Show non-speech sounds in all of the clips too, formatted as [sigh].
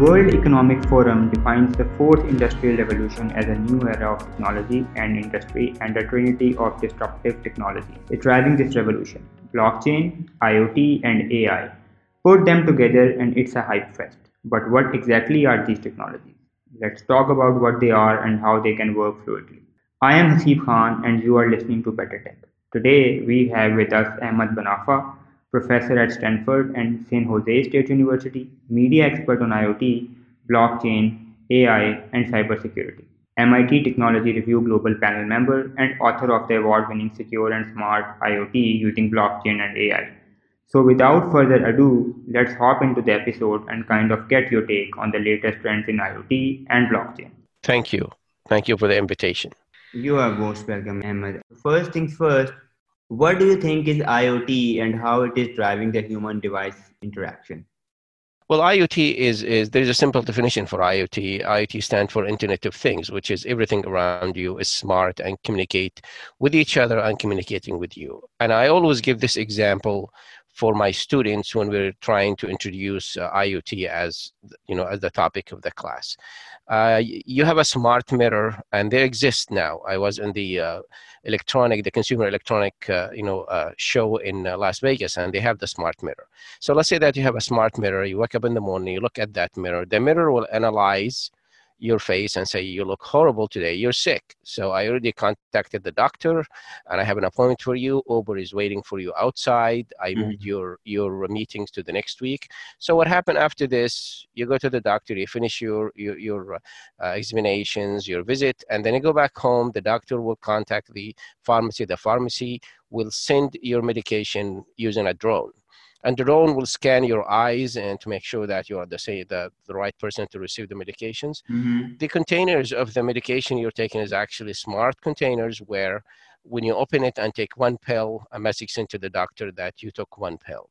World Economic Forum defines the fourth industrial revolution as a new era of technology and industry and a trinity of disruptive technology is driving this revolution. Blockchain, IoT, and AI. Put them together and it's a hype fest. But what exactly are these technologies? Let's talk about what they are and how they can work fluidly. I am Hasib Khan and you are listening to Better Tech. Today we have with us Ahmed Banafa, professor at Stanford and San Jose State University, media expert on IoT, blockchain, AI, and cybersecurity. MIT Technology Review Global Panel member and author of the award winning Secure and Smart IoT using blockchain and AI. So, without further ado, let's hop into the episode and kind of get your take on the latest trends in IoT and blockchain. Thank you. Thank you for the invitation. You are most welcome, Ahmed. First things first, what do you think is IoT and how it is driving the human device interaction? Well, IoT is, is there's a simple definition for IoT. IoT stands for Internet of Things, which is everything around you is smart and communicate with each other and communicating with you. And I always give this example for my students when we're trying to introduce uh, IoT as you know as the topic of the class. Uh, you have a smart mirror, and they exist now. I was in the uh, electronic, the consumer electronic, uh, you know, uh, show in uh, Las Vegas, and they have the smart mirror. So let's say that you have a smart mirror. You wake up in the morning, you look at that mirror. The mirror will analyze your face and say, You look horrible today, you're sick. So I already contacted the doctor and I have an appointment for you. Uber is waiting for you outside. I mm-hmm. moved your, your meetings to the next week. So what happened after this? You go to the doctor, you finish your, your, your uh, examinations, your visit, and then you go back home. The doctor will contact the pharmacy. The pharmacy will send your medication using a drone and the drone will scan your eyes and to make sure that you are the say the, the right person to receive the medications mm-hmm. the containers of the medication you're taking is actually smart containers where when you open it and take one pill a message sent to the doctor that you took one pill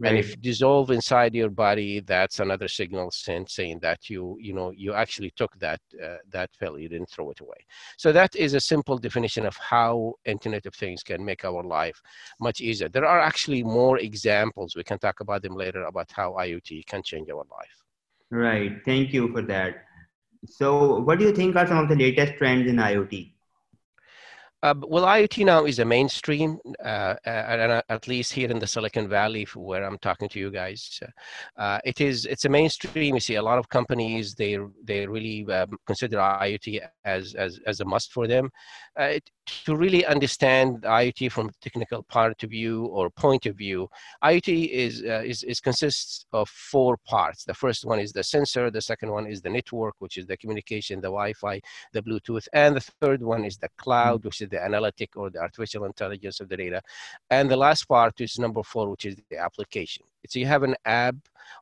Right. And if dissolve inside your body, that's another signal sent saying that you, you know, you actually took that uh, that pill. You didn't throw it away. So that is a simple definition of how Internet of Things can make our life much easier. There are actually more examples. We can talk about them later about how IoT can change our life. Right. Thank you for that. So, what do you think are some of the latest trends in IoT? Uh, well, IoT now is a mainstream, uh, and at least here in the Silicon Valley, where I'm talking to you guys, uh, it is it's a mainstream. You see a lot of companies they they really um, consider IoT as as as a must for them. Uh, it, to really understand IoT from a technical part of view or point of view, IoT is, uh, is, is consists of four parts. The first one is the sensor, the second one is the network, which is the communication, the Wi-Fi, the Bluetooth, and the third one is the cloud, mm. which is the analytic or the artificial intelligence of the data. And the last part is number four, which is the application. So you have an app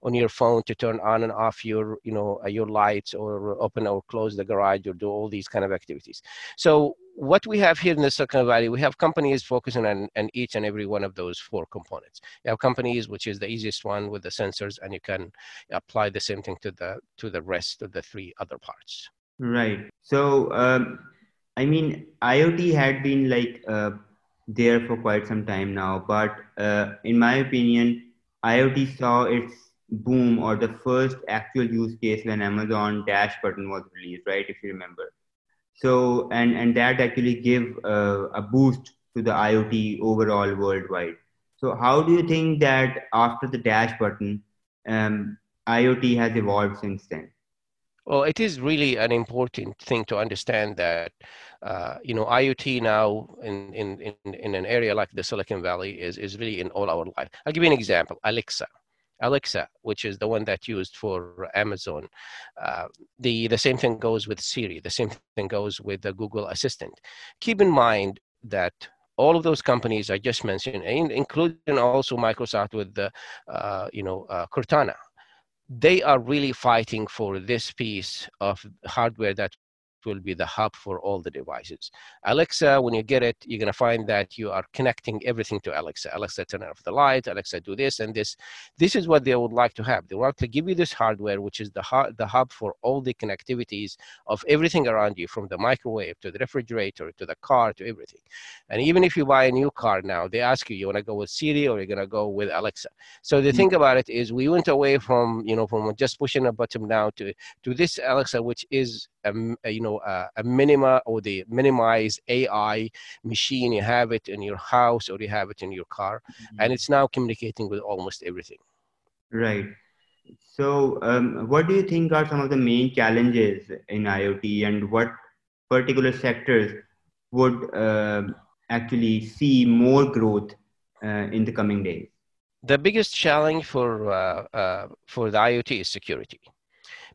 on your phone to turn on and off your, you know, uh, your lights or open or close the garage or do all these kind of activities. So what we have here in the Silicon Valley, we have companies focusing on, on each and every one of those four components. You have companies, which is the easiest one with the sensors, and you can apply the same thing to the to the rest of the three other parts. Right. So, um, I mean, IoT had been like uh, there for quite some time now, but uh, in my opinion, IoT saw its boom or the first actual use case when Amazon Dash button was released, right? If you remember so, and, and that actually give uh, a boost to the IoT overall worldwide. So how do you think that after the dash button, um, IoT has evolved since then? Well, it is really an important thing to understand that, uh, you know, IoT now in, in, in, in an area like the Silicon Valley is, is really in all our life. I'll give you an example, Alexa. Alexa, which is the one that used for Amazon. Uh, the, the same thing goes with Siri. The same thing goes with the Google Assistant. Keep in mind that all of those companies I just mentioned, including also Microsoft with the, uh, you know, uh, Cortana, they are really fighting for this piece of hardware that will be the hub for all the devices. Alexa, when you get it, you're going to find that you are connecting everything to Alexa. Alexa, turn off the light. Alexa, do this and this. This is what they would like to have. They want to give you this hardware, which is the, hu- the hub for all the connectivities of everything around you, from the microwave to the refrigerator to the car to everything. And even if you buy a new car now, they ask you, you want to go with Siri or you're going to go with Alexa. So the mm-hmm. thing about it is we went away from, you know, from just pushing a button now to, to this Alexa, which is a, you know a, a, minima or the minimized AI machine. You have it in your house or you have it in your car, mm-hmm. and it's now communicating with almost everything. Right. So, um, what do you think are some of the main challenges in IoT, and what particular sectors would uh, actually see more growth uh, in the coming days? The biggest challenge for uh, uh for the IoT is security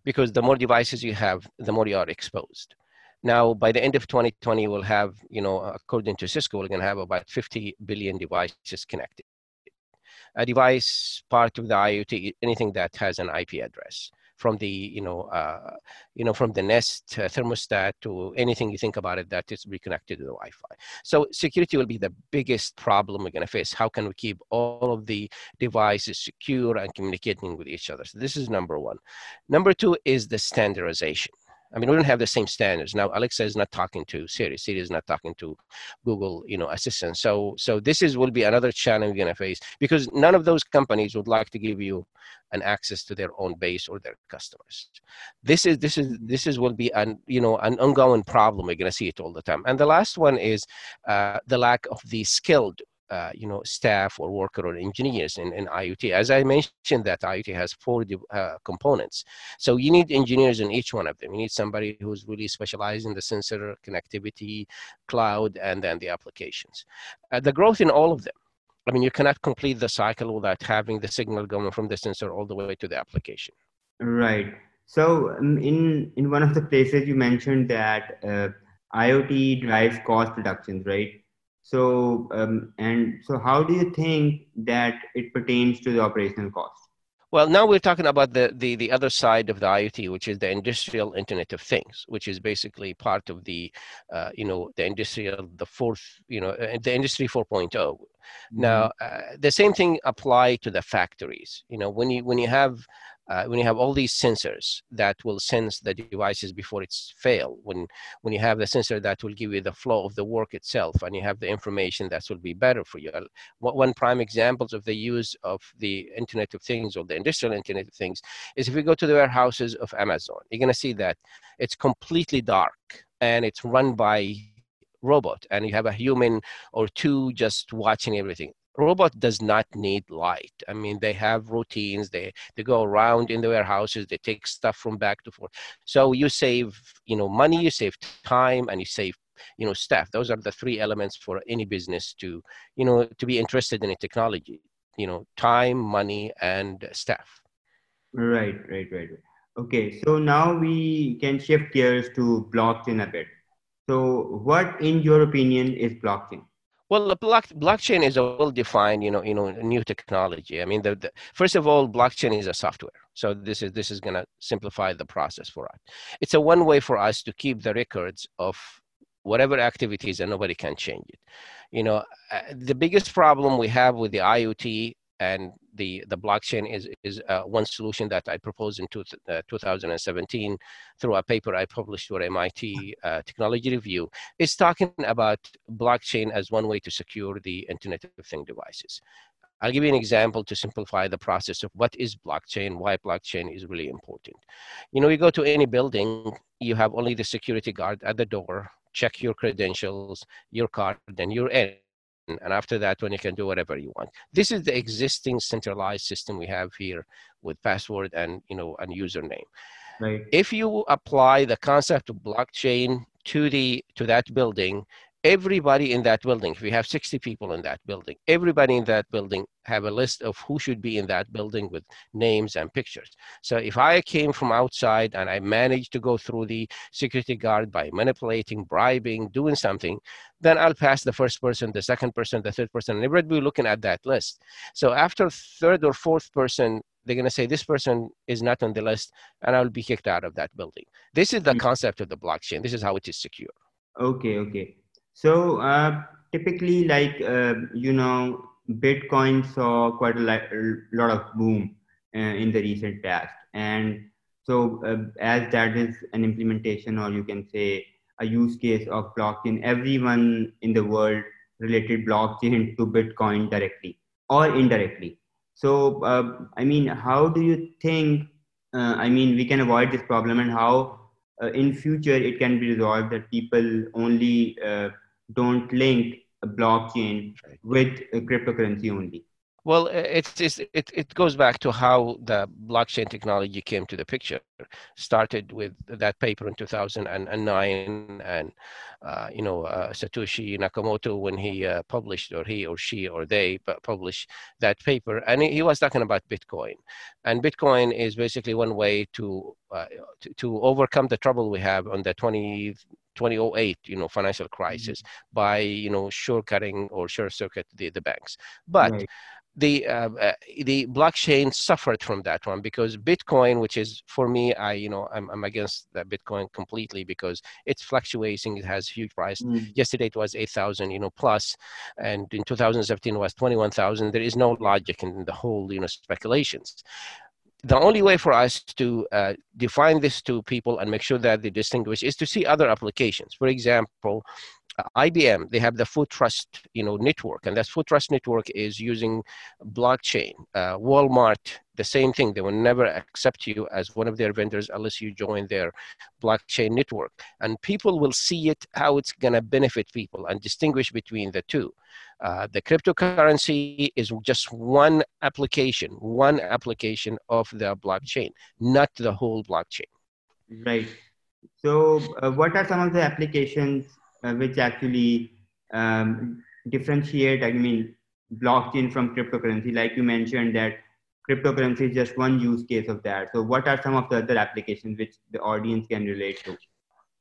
because the more devices you have, the more you are exposed. Now, by the end of 2020, we'll have, you know, according to Cisco, we're going to have about 50 billion devices connected. A device part of the IoT, anything that has an IP address from the you know uh, you know from the Nest uh, thermostat to anything you think about it that is reconnected to the Wi-Fi. So security will be the biggest problem we're going to face. How can we keep all of the devices secure and communicating with each other? So this is number one. Number two is the standardization. I mean, we don't have the same standards now. Alexa is not talking to Siri. Siri is not talking to Google, you know, Assistant. So, so this is will be another challenge we're gonna face because none of those companies would like to give you an access to their own base or their customers. This is this is this is will be an you know an ongoing problem. We're gonna see it all the time. And the last one is uh, the lack of the skilled uh, you know staff or worker or engineers in, in IoT. As I mentioned, that IoT has four uh, components, so you need engineers in each one of them. You need somebody who's really specialized in the sensor connectivity, cloud, and then the applications. Uh, the growth in all of them. I mean, you cannot complete the cycle without having the signal going from the sensor all the way to the application. Right. So, um, in in one of the places you mentioned that uh, IoT drives cost reductions, right? So, um, and so how do you think that it pertains to the operational cost? Well, now we're talking about the, the, the other side of the IoT, which is the industrial Internet of Things, which is basically part of the, uh, you know, the industrial, the fourth, you know, uh, the industry 4.0. Mm-hmm. Now, uh, the same thing apply to the factories. You know, when you when you have uh, when you have all these sensors that will sense the devices before it's fail when when you have the sensor that will give you the flow of the work itself and you have the information that will be better for you. One prime examples of the use of the internet of things or the industrial internet of things is if you go to the warehouses of amazon you're going to see that it's completely dark and it's run by robot and you have a human or two just watching everything robot does not need light. I mean they have routines they they go around in the warehouses they take stuff from back to forth. So you save you know money you save time and you save you know staff. Those are the three elements for any business to you know to be interested in a technology you know time money and staff. Right right right okay so now we can shift gears to blockchain a bit. So what in your opinion is blockchain well, block, blockchain is a well-defined, you know, you know, new technology. I mean, the, the, first of all, blockchain is a software. So this is this is going to simplify the process for us. It's a one way for us to keep the records of whatever activities, and nobody can change it. You know, uh, the biggest problem we have with the IoT and the, the blockchain is, is uh, one solution that I proposed in two, uh, 2017 through a paper I published for MIT [laughs] uh, Technology Review. It's talking about blockchain as one way to secure the Internet of Things devices. I'll give you an example to simplify the process of what is blockchain, why blockchain is really important. You know, you go to any building, you have only the security guard at the door, check your credentials, your card, then you're in and after that one you can do whatever you want this is the existing centralized system we have here with password and you know and username right. if you apply the concept of blockchain to the to that building everybody in that building if we have 60 people in that building everybody in that building have a list of who should be in that building with names and pictures. So if i came from outside and i managed to go through the security guard by manipulating bribing doing something then i'll pass the first person the second person the third person and everybody will be looking at that list. So after third or fourth person they're going to say this person is not on the list and i'll be kicked out of that building. This is the mm-hmm. concept of the blockchain. This is how it is secure. Okay okay so uh, typically like uh, you know bitcoin saw quite a lot of boom uh, in the recent past and so uh, as that is an implementation or you can say a use case of blockchain everyone in the world related blockchain [laughs] to bitcoin directly or indirectly so, uh, I mean, how do you think? Uh, I mean, we can avoid this problem, and how in future it can be resolved that people only don't link a blockchain with a cryptocurrency only. Well, it's, it's, it, it goes back to how the blockchain technology came to the picture. Started with that paper in 2009, and uh, you know uh, Satoshi Nakamoto when he uh, published, or he or she or they published that paper, and he, he, was talking about Bitcoin. And Bitcoin is basically one way to, uh, to, to overcome the trouble we have on the 20 2008 you know financial crisis mm-hmm. by you know shortcutting or short circuit the, the banks but right the uh, uh, the blockchain suffered from that one because Bitcoin, which is for me, I you know I'm, I'm against that Bitcoin completely because it's fluctuating. It has huge price. Mm. Yesterday it was eight thousand, you know, plus, and in 2017 it was twenty one thousand. There is no logic in the whole you know speculations. The only way for us to uh, define this to people and make sure that they distinguish is to see other applications. For example, IBM, they have the Food Trust, you know, network, and that Food Trust network is using blockchain. Uh, Walmart, the same thing. They will never accept you as one of their vendors unless you join their blockchain network. And people will see it how it's going to benefit people and distinguish between the two. Uh, the cryptocurrency is just one application, one application of the blockchain, not the whole blockchain. Right. So, uh, what are some of the applications which actually um, differentiate, I mean, blockchain from cryptocurrency. Like you mentioned that cryptocurrency is just one use case of that. So what are some of the other applications which the audience can relate to?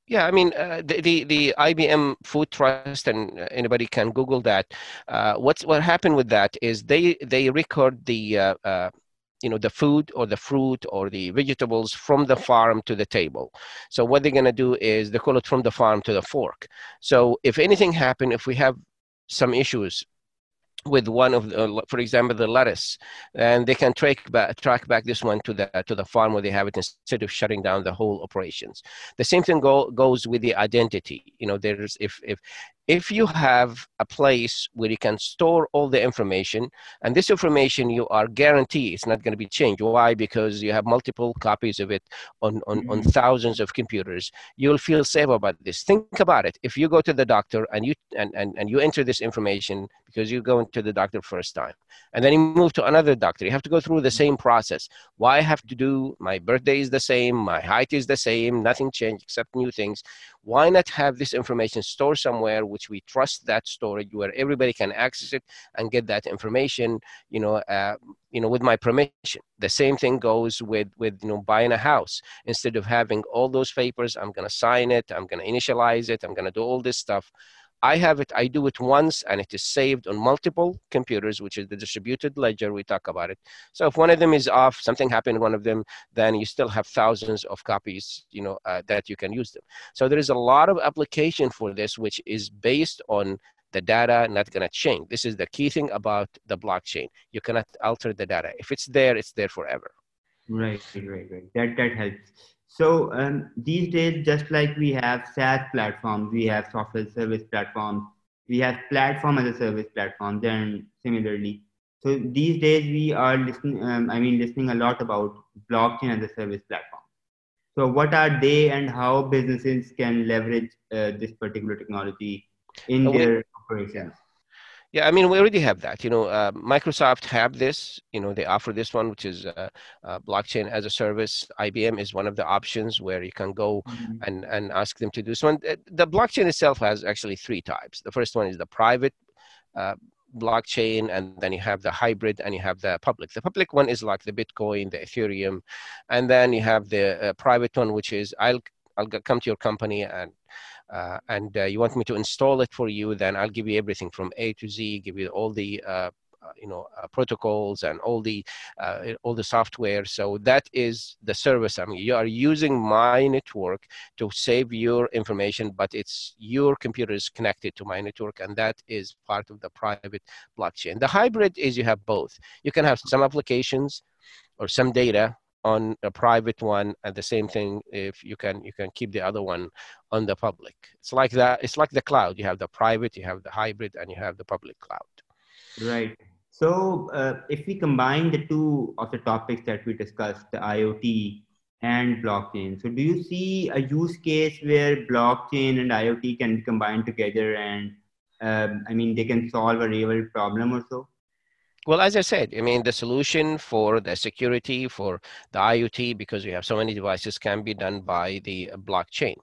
Yeah, I mean uh, the, the, the IBM Food Trust, and anybody can Google that. Uh, what's what happened with that is they they record the uh, uh you know the food or the fruit or the vegetables from the farm to the table. So what they're going to do is they call it from the farm to the fork. So if anything happened if we have some issues with one of the, for example the lettuce and they can track back, track back this one to the to the farm where they have it instead of shutting down the whole operations. The same thing go, goes with the identity. You know there's if if if you have a place where you can store all the information and this information you are guaranteed it's not going to be changed. Why? Because you have multiple copies of it on, on, mm-hmm. on thousands of computers. You'll feel safe about this. Think about it. If you go to the doctor and you and, and, and you enter this information because you're going to the doctor first time and then you move to another doctor you have to go through the same process. Why I have to do my birthday is the same my height is the same nothing changed except new things. Why not have this information stored somewhere which we trust that storage where everybody can access it and get that information you know uh, you know with my permission. The same thing goes with with you know buying a house. Instead of having all those papers i'm going to sign it i'm going to initialize it i'm going to do all this stuff I have it, I do it once and it is saved on multiple computers, which is the distributed ledger. We talk about it. So if one of them is off, something happened in one of them, then you still have thousands of copies, you know, uh, that you can use them. So there is a lot of application for this, which is based on the data not going to change. This is the key thing about the blockchain. You cannot alter the data. If it's there, it's there forever. Right, right, right. That that helps. So um, these days, just like we have SaaS platforms, we have software service platforms, we have platform as a service platforms, and similarly. So these days we are listening. Um, I mean, listening a lot about blockchain as a service platform. So what are they, and how businesses can leverage uh, this particular technology in their operations? Yeah, I mean, we already have that. You know, uh, Microsoft have this. You know, they offer this one, which is uh, uh, blockchain as a service. IBM is one of the options where you can go mm-hmm. and and ask them to do so. And uh, the blockchain itself has actually three types. The first one is the private uh, blockchain, and then you have the hybrid, and you have the public. The public one is like the Bitcoin, the Ethereum, and then you have the uh, private one, which is I'll I'll come to your company and uh, and uh, you want me to install it for you, then I'll give you everything from A to Z, give you all the uh, you know uh, protocols and all the uh, all the software. So that is the service. I mean, you are using my network to save your information, but it's your computer is connected to my network, and that is part of the private blockchain. The hybrid is you have both. You can have some applications or some data on a private one and the same thing if you can you can keep the other one on the public. It's like that it's like the cloud. You have the private you have the hybrid and you have the public cloud. Right. So uh, if we combine the two of the topics that we discussed the iot and blockchain so do you see a use case where blockchain and iot can be combined together and um, i mean they can solve a real problem or so well, as I said, I mean, the solution for the security for the IoT, because we have so many devices, can be done by the blockchain.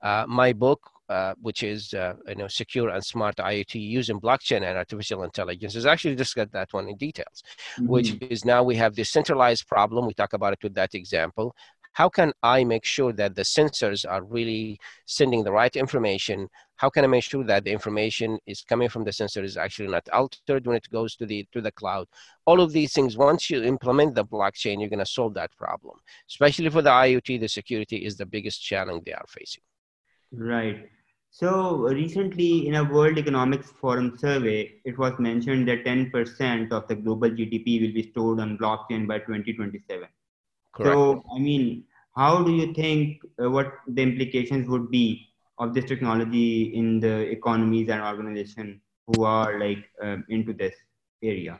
Uh, my book, uh, which is uh, you know secure and smart IoT using blockchain and artificial intelligence, is actually discussed that one in details. Mm-hmm. Which is now we have this centralized problem. We talk about it with that example how can I make sure that the sensors are really sending the right information? How can I make sure that the information is coming from the sensor is actually not altered when it goes to the to the cloud? All of these things, once you implement the blockchain, you're going to solve that problem. Especially for the IoT, the security is the biggest challenge they are facing. Right. So recently, in a World Economics Forum survey, it was mentioned that 10% of the global GDP will be stored on blockchain by 2027. Correct. So, I mean, how do you think uh, what the implications would be of this technology in the economies and organizations who are like um, into this area?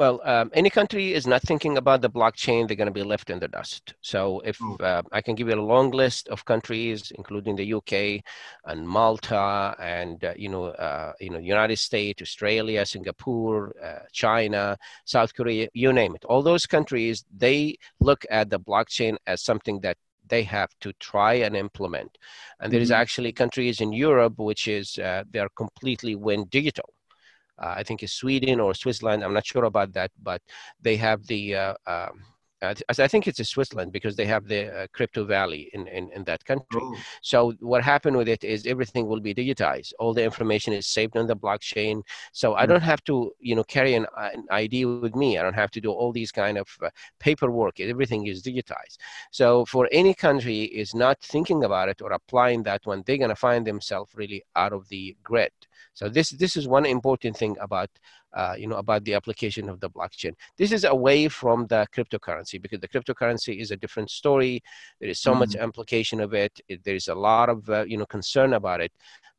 Well, um, any country is not thinking about the blockchain, they're going to be left in the dust. So, if oh. uh, I can give you a long list of countries, including the UK and Malta, and uh, you know, uh, you know, United States, Australia, Singapore, uh, China, South Korea, you name it. All those countries, they look at the blockchain as something that they have to try and implement. And there is mm-hmm. actually countries in Europe which is uh, they are completely went digital uh, I think it's Sweden or Switzerland. I'm not sure about that, but they have the. Uh, um, I think it's Switzerland because they have the uh, crypto valley in, in, in that country. Oh. So what happened with it is everything will be digitized. All the information is saved on the blockchain. So I don't have to, you know, carry an, an ID with me. I don't have to do all these kind of uh, paperwork. Everything is digitized. So for any country is not thinking about it or applying that one, they're going to find themselves really out of the grid. So this this is one important thing about uh, you know about the application of the blockchain. This is away from the cryptocurrency because the cryptocurrency is a different story. There is so mm-hmm. much implication of it. it. There is a lot of uh, you know concern about it.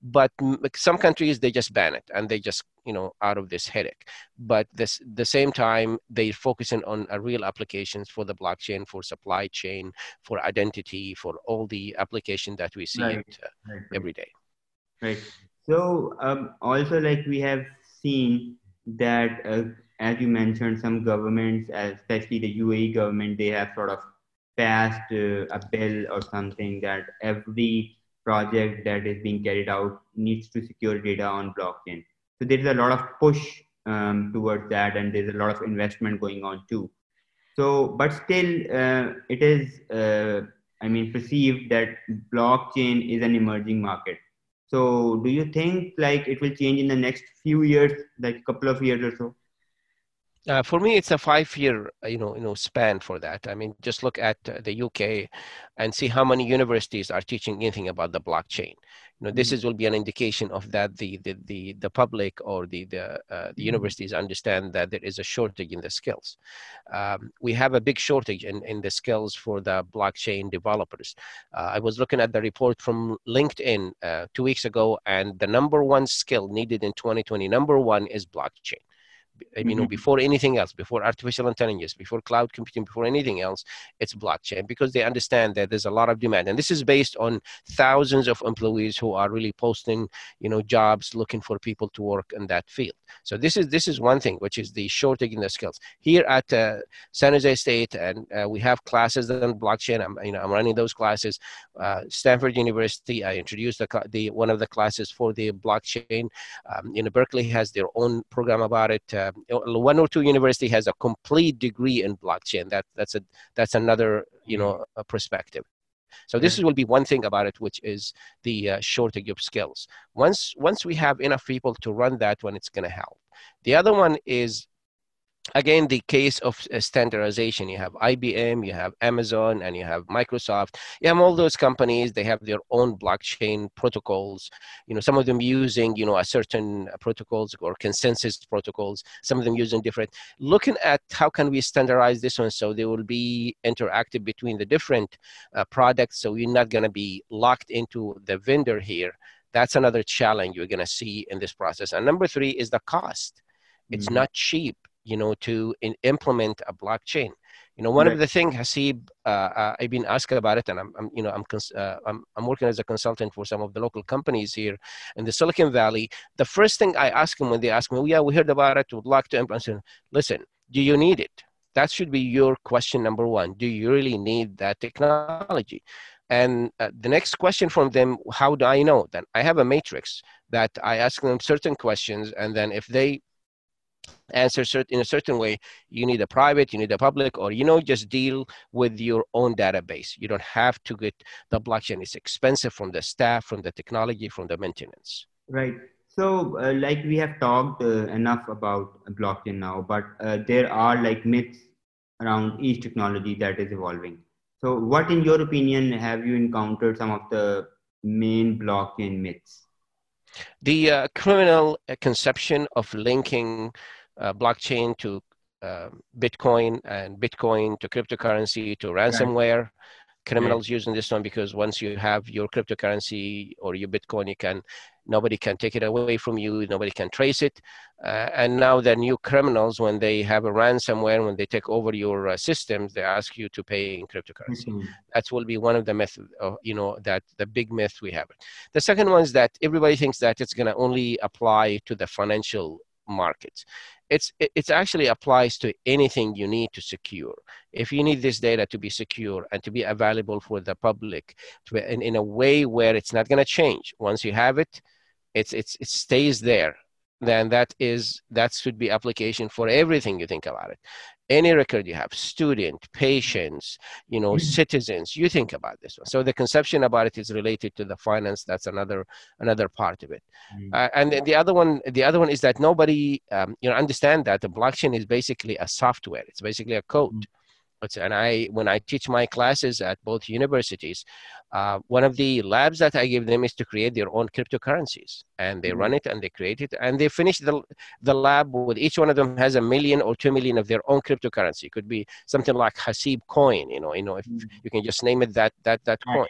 But some countries they just ban it and they just you know out of this headache. But this the same time they're focusing on real applications for the blockchain, for supply chain, for identity, for all the application that we see right. it, uh, right. every day. Right. So um, also like we have seen that uh, as you mentioned, some governments, especially the UAE government, they have sort of passed uh, a bill or something that every project that is being carried out needs to secure data on blockchain. So there is a lot of push um, towards that, and there's a lot of investment going on too. So, but still, uh, it is, uh, I mean, perceived that blockchain is an emerging market so do you think like it will change in the next few years, like a couple of years or so? Uh, for me, it's a five-year, you know, you know, span for that. I mean, just look at uh, the UK and see how many universities are teaching anything about the blockchain you know, this mm-hmm. is will be an indication of that the the the, the public or the the, uh, the mm-hmm. universities understand that there is a shortage in the skills. Um, we have a big shortage in, in the skills for the blockchain developers. Uh, I was looking at the report from LinkedIn uh, two weeks ago, and the number one skill needed in 2020, number one is blockchain you know, mm-hmm. before anything else, before artificial intelligence, before cloud computing, before anything else, it's blockchain because they understand that there's a lot of demand. And this is based on thousands of employees who are really posting, you know, jobs looking for people to work in that field. So this is this is one thing, which is the shortage in the skills. Here at uh, San Jose State, and uh, we have classes on blockchain. I'm you know I'm running those classes. Uh, Stanford University, I introduced the, the one of the classes for the blockchain. Um, you know, Berkeley has their own program about it. Uh, one or two university has a complete degree in blockchain. That that's a that's another you know perspective. So this will be one thing about it, which is the uh, shortage of skills. Once once we have enough people to run that one, it's going to help. The other one is again the case of uh, standardization. You have ibm you have amazon and you have microsoft. You have all those companies they have their own blockchain protocols. You know some of them using you know a certain protocols or consensus protocols some of them using different. Looking at how can we standardize this one so they will be interactive between the different uh, products so you're not going to be locked into the vendor here that's another challenge you're going to see in this process. And number three is the cost. It's mm-hmm. not cheap you know, to in, implement a blockchain. You know, one right. of the things Hasib, uh, uh, I've been asked about it, and I'm, I'm you know, I'm, cons- uh, I'm, I'm working as a consultant for some of the local companies here in the Silicon Valley. The first thing I ask them when they ask me, "Oh yeah, we heard about it, would like to implement." I Listen, do you need it? That should be your question number one. Do you really need that technology? And uh, the next question from them, how do I know? Then I have a matrix that I ask them certain questions, and then if they answer in a certain way you need a private you need a public or you know just deal with your own database. You don't have to get the blockchain it's expensive from the staff from the technology from the maintenance. Right. So uh, like we have talked uh, enough about blockchain now but uh, there are like myths around each technology that is evolving. So what in your opinion have you encountered some of the main blockchain myths the uh, criminal conception of linking uh, blockchain to uh, Bitcoin and Bitcoin to cryptocurrency to ransomware. Criminals right. using this one because once you have your cryptocurrency or your Bitcoin, you can nobody can take it away from you. Nobody can trace it. Uh, and now the new criminals, when they have a ransomware, when they take over your uh, systems, they ask you to pay in cryptocurrency. Mm-hmm. That will be one of the myths, of, you know, that the big myth we have. The second one is that everybody thinks that it's going to only apply to the financial markets it's it's actually applies to anything you need to secure. If you need this data to be secure and to be available for the public in, in a way where it's not going to change. Once you have it it's it's it stays there then that is that should be application for everything you think about it. Any record you have student patients you know mm-hmm. citizens you think about this one. So the conception about it is related to the finance. That's another another part of it. Mm-hmm. uh, and the other one the other one is that nobody um, you know understand that the blockchain is basically a software. It's basically a code. Mm-hmm and I when I teach my classes at both universities, uh, one of the labs that I give them is to create their own cryptocurrencies, and they mm-hmm. run it and they create it, and they finish the the lab with each one of them has a million or two million of their own cryptocurrency. It could be something like Hasib Coin, you know, you know, if mm-hmm. you can just name it that that that coin.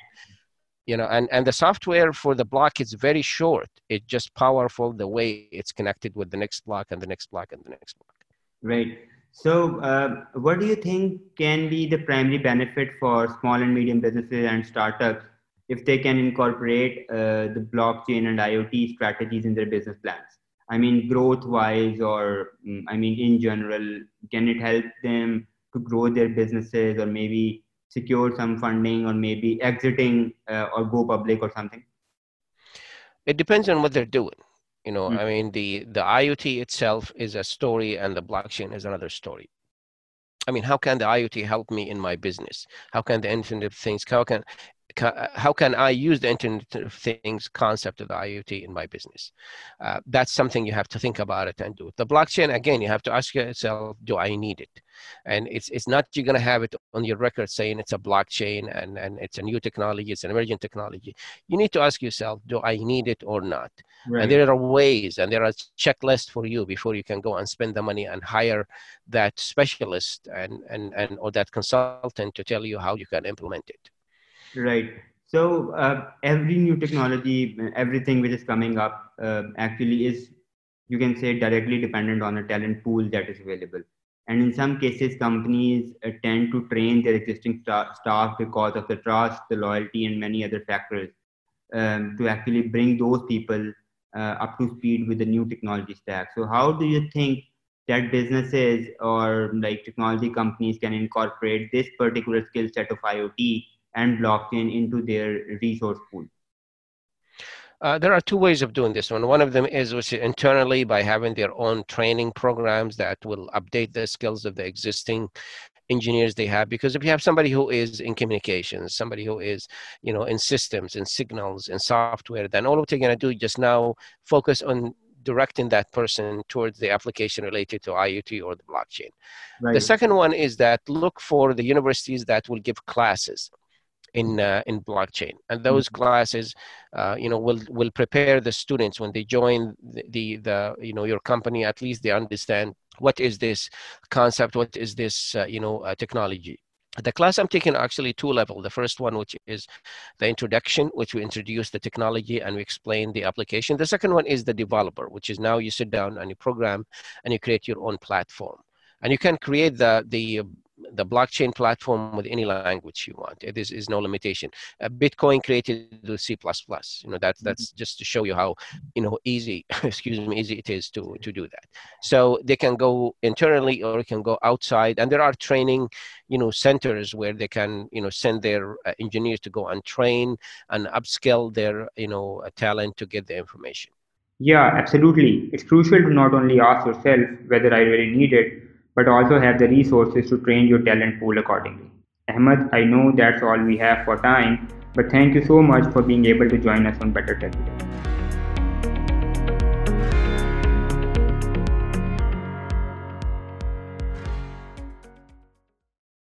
You know, and, and the software for the block is very short. It's just powerful the way it's connected with the next block and the next block and the next block. Right. So, uh, what do you think can be the primary benefit for small and medium businesses and startups if they can incorporate uh, the blockchain and IoT strategies in their business plans? I mean, growth wise, or mm, I mean, in general, can it help them to grow their businesses or maybe secure some funding or maybe exiting uh, or go public or something? It depends on what they're doing you know, mm-hmm. I mean, the the IoT itself is a story, and the blockchain is another story. I mean, how can the IoT help me in my business? How can the Internet of Things? How can how can I use the Internet of Things concept of the IoT in my business? Uh, that's something you have to think about it and do. The blockchain, again, you have to ask yourself, do I need it? And it's, it's not you're going to have it on your record saying it's a blockchain and, and it's a new technology, it's an emerging technology. You need to ask yourself, do I need it or not? Right. And there are ways and there are checklists for you before you can go and spend the money and hire that specialist and, and, and or that consultant to tell you how you can implement it. Right. So uh, every new technology, everything which is coming up, uh, actually is you can say directly dependent on a talent pool that is available. And in some cases, companies uh, tend to train their existing st- staff because of the trust, the loyalty, and many other factors um, to actually bring those people uh, up to speed with the new technology stack. So, how do you think that businesses or like technology companies can incorporate this particular skill set of IoT and blockchain into their resource pool? Uh, there are two ways of doing this one. One of them is which internally by having their own training programs that will update the skills of the existing engineers they have because if you have somebody who is in communications somebody who is you know in systems and signals and software then all what they're going to do just now focus on directing that person towards the application related to IoT or the blockchain. Right. The second one is that look for the universities that will give classes in uh, in blockchain. And those mm-hmm. classes uh, you know will will prepare the students when they join the, the, the you know your company at least they understand what is this concept what is this uh, you know uh, technology. The class i'm taking actually two level. The first one which is the introduction which we introduce the technology and we explain the application. The second one is the developer which is now you sit down and you program and you create your own platform. And you can create the the the blockchain platform with any language you want. It is, is no limitation. Uh, Bitcoin created with C++. You know, that, mm-hmm. that's just to show you how, you know, easy, [laughs] excuse me, easy it is to, to do that. So they can go internally or you can go outside. And there are training, you know, centers where they can, you know, send their uh, engineers to go and train and upskill their, you know, uh, talent to get the information. Yeah, absolutely. It's crucial to not only ask yourself whether I really need it, but also have the resources to train your talent pool accordingly. Ahmed, I know that's all we have for time, but thank you so much for being able to join us on Better Tech today.